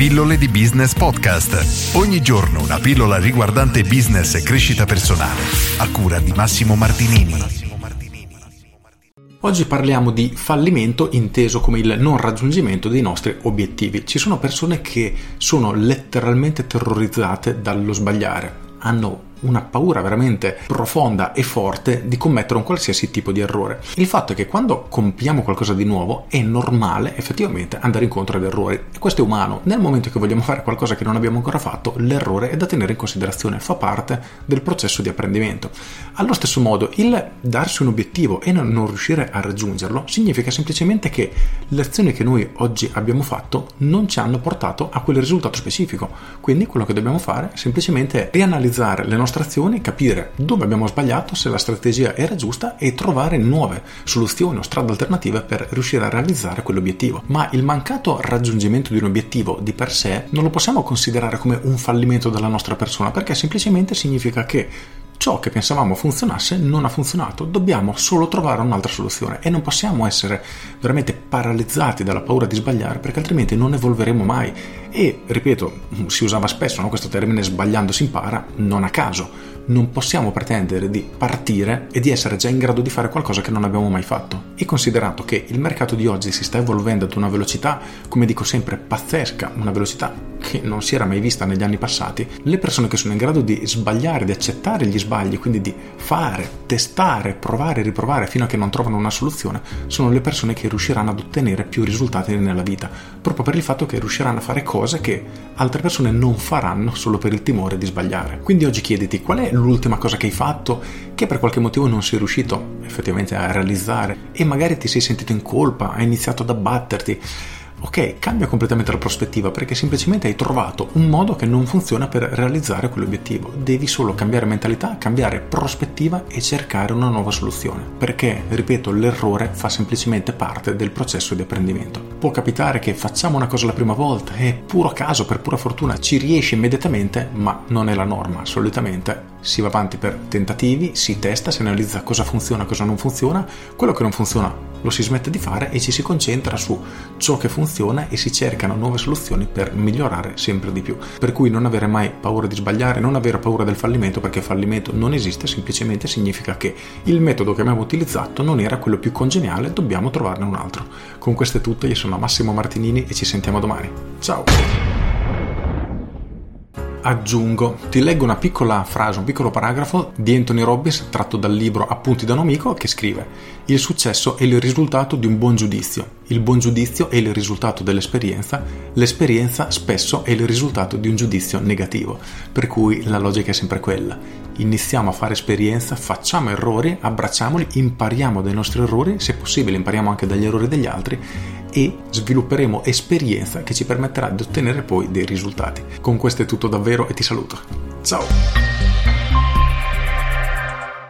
Pillole di Business Podcast. Ogni giorno una pillola riguardante business e crescita personale. A cura di Massimo Martinini. Oggi parliamo di fallimento inteso come il non raggiungimento dei nostri obiettivi. Ci sono persone che sono letteralmente terrorizzate dallo sbagliare, hanno una paura veramente profonda e forte di commettere un qualsiasi tipo di errore. Il fatto è che quando compiamo qualcosa di nuovo è normale effettivamente andare incontro ad errori e questo è umano. Nel momento che vogliamo fare qualcosa che non abbiamo ancora fatto, l'errore è da tenere in considerazione, fa parte del processo di apprendimento. Allo stesso modo, il darsi un obiettivo e non riuscire a raggiungerlo significa semplicemente che le azioni che noi oggi abbiamo fatto non ci hanno portato a quel risultato specifico. Quindi quello che dobbiamo fare è semplicemente rianalizzare le nostre nostre azioni, capire dove abbiamo sbagliato, se la strategia era giusta e trovare nuove soluzioni o strade alternative per riuscire a realizzare quell'obiettivo. Ma il mancato raggiungimento di un obiettivo di per sé non lo possiamo considerare come un fallimento della nostra persona perché semplicemente significa che ciò che pensavamo funzionasse non ha funzionato, dobbiamo solo trovare un'altra soluzione e non possiamo essere veramente paralizzati dalla paura di sbagliare perché altrimenti non evolveremo mai e, ripeto, si usava spesso no? questo termine sbagliando si impara, non a caso, non possiamo pretendere di partire e di essere già in grado di fare qualcosa che non abbiamo mai fatto. E considerato che il mercato di oggi si sta evolvendo ad una velocità, come dico sempre, pazzesca, una velocità che non si era mai vista negli anni passati, le persone che sono in grado di sbagliare, di accettare gli sbagli, quindi di fare, testare, provare riprovare fino a che non trovano una soluzione, sono le persone che riusciranno ad ottenere più risultati nella vita, proprio per il fatto che riusciranno a fare cose che altre persone non faranno solo per il timore di sbagliare. Quindi oggi chiediti qual è l'ultima cosa che hai fatto che per qualche motivo non sei riuscito effettivamente a realizzare e magari ti sei sentito in colpa, hai iniziato ad abbatterti ok, cambia completamente la prospettiva perché semplicemente hai trovato un modo che non funziona per realizzare quell'obiettivo. Devi solo cambiare mentalità, cambiare prospettiva e cercare una nuova soluzione. Perché, ripeto, l'errore fa semplicemente parte del processo di apprendimento. Può capitare che facciamo una cosa la prima volta e puro caso, per pura fortuna, ci riesce immediatamente, ma non è la norma. Solitamente si va avanti per tentativi, si testa, si analizza cosa funziona, cosa non funziona, quello che non funziona lo si smette di fare e ci si concentra su ciò che funziona e si cercano nuove soluzioni per migliorare sempre di più. Per cui non avere mai paura di sbagliare, non avere paura del fallimento perché fallimento non esiste, semplicemente significa che il metodo che abbiamo utilizzato non era quello più congeniale, dobbiamo trovarne un altro. Con questo è tutto, io sono Massimo Martinini e ci sentiamo domani. Ciao! Aggiungo, ti leggo una piccola frase, un piccolo paragrafo di Anthony Robbins tratto dal libro Appunti da un amico che scrive Il successo è il risultato di un buon giudizio, il buon giudizio è il risultato dell'esperienza, l'esperienza spesso è il risultato di un giudizio negativo, per cui la logica è sempre quella. Iniziamo a fare esperienza, facciamo errori, abbracciamoli, impariamo dai nostri errori, se possibile impariamo anche dagli errori degli altri e svilupperemo esperienza che ci permetterà di ottenere poi dei risultati. Con questo è tutto davvero e ti saluto. Ciao!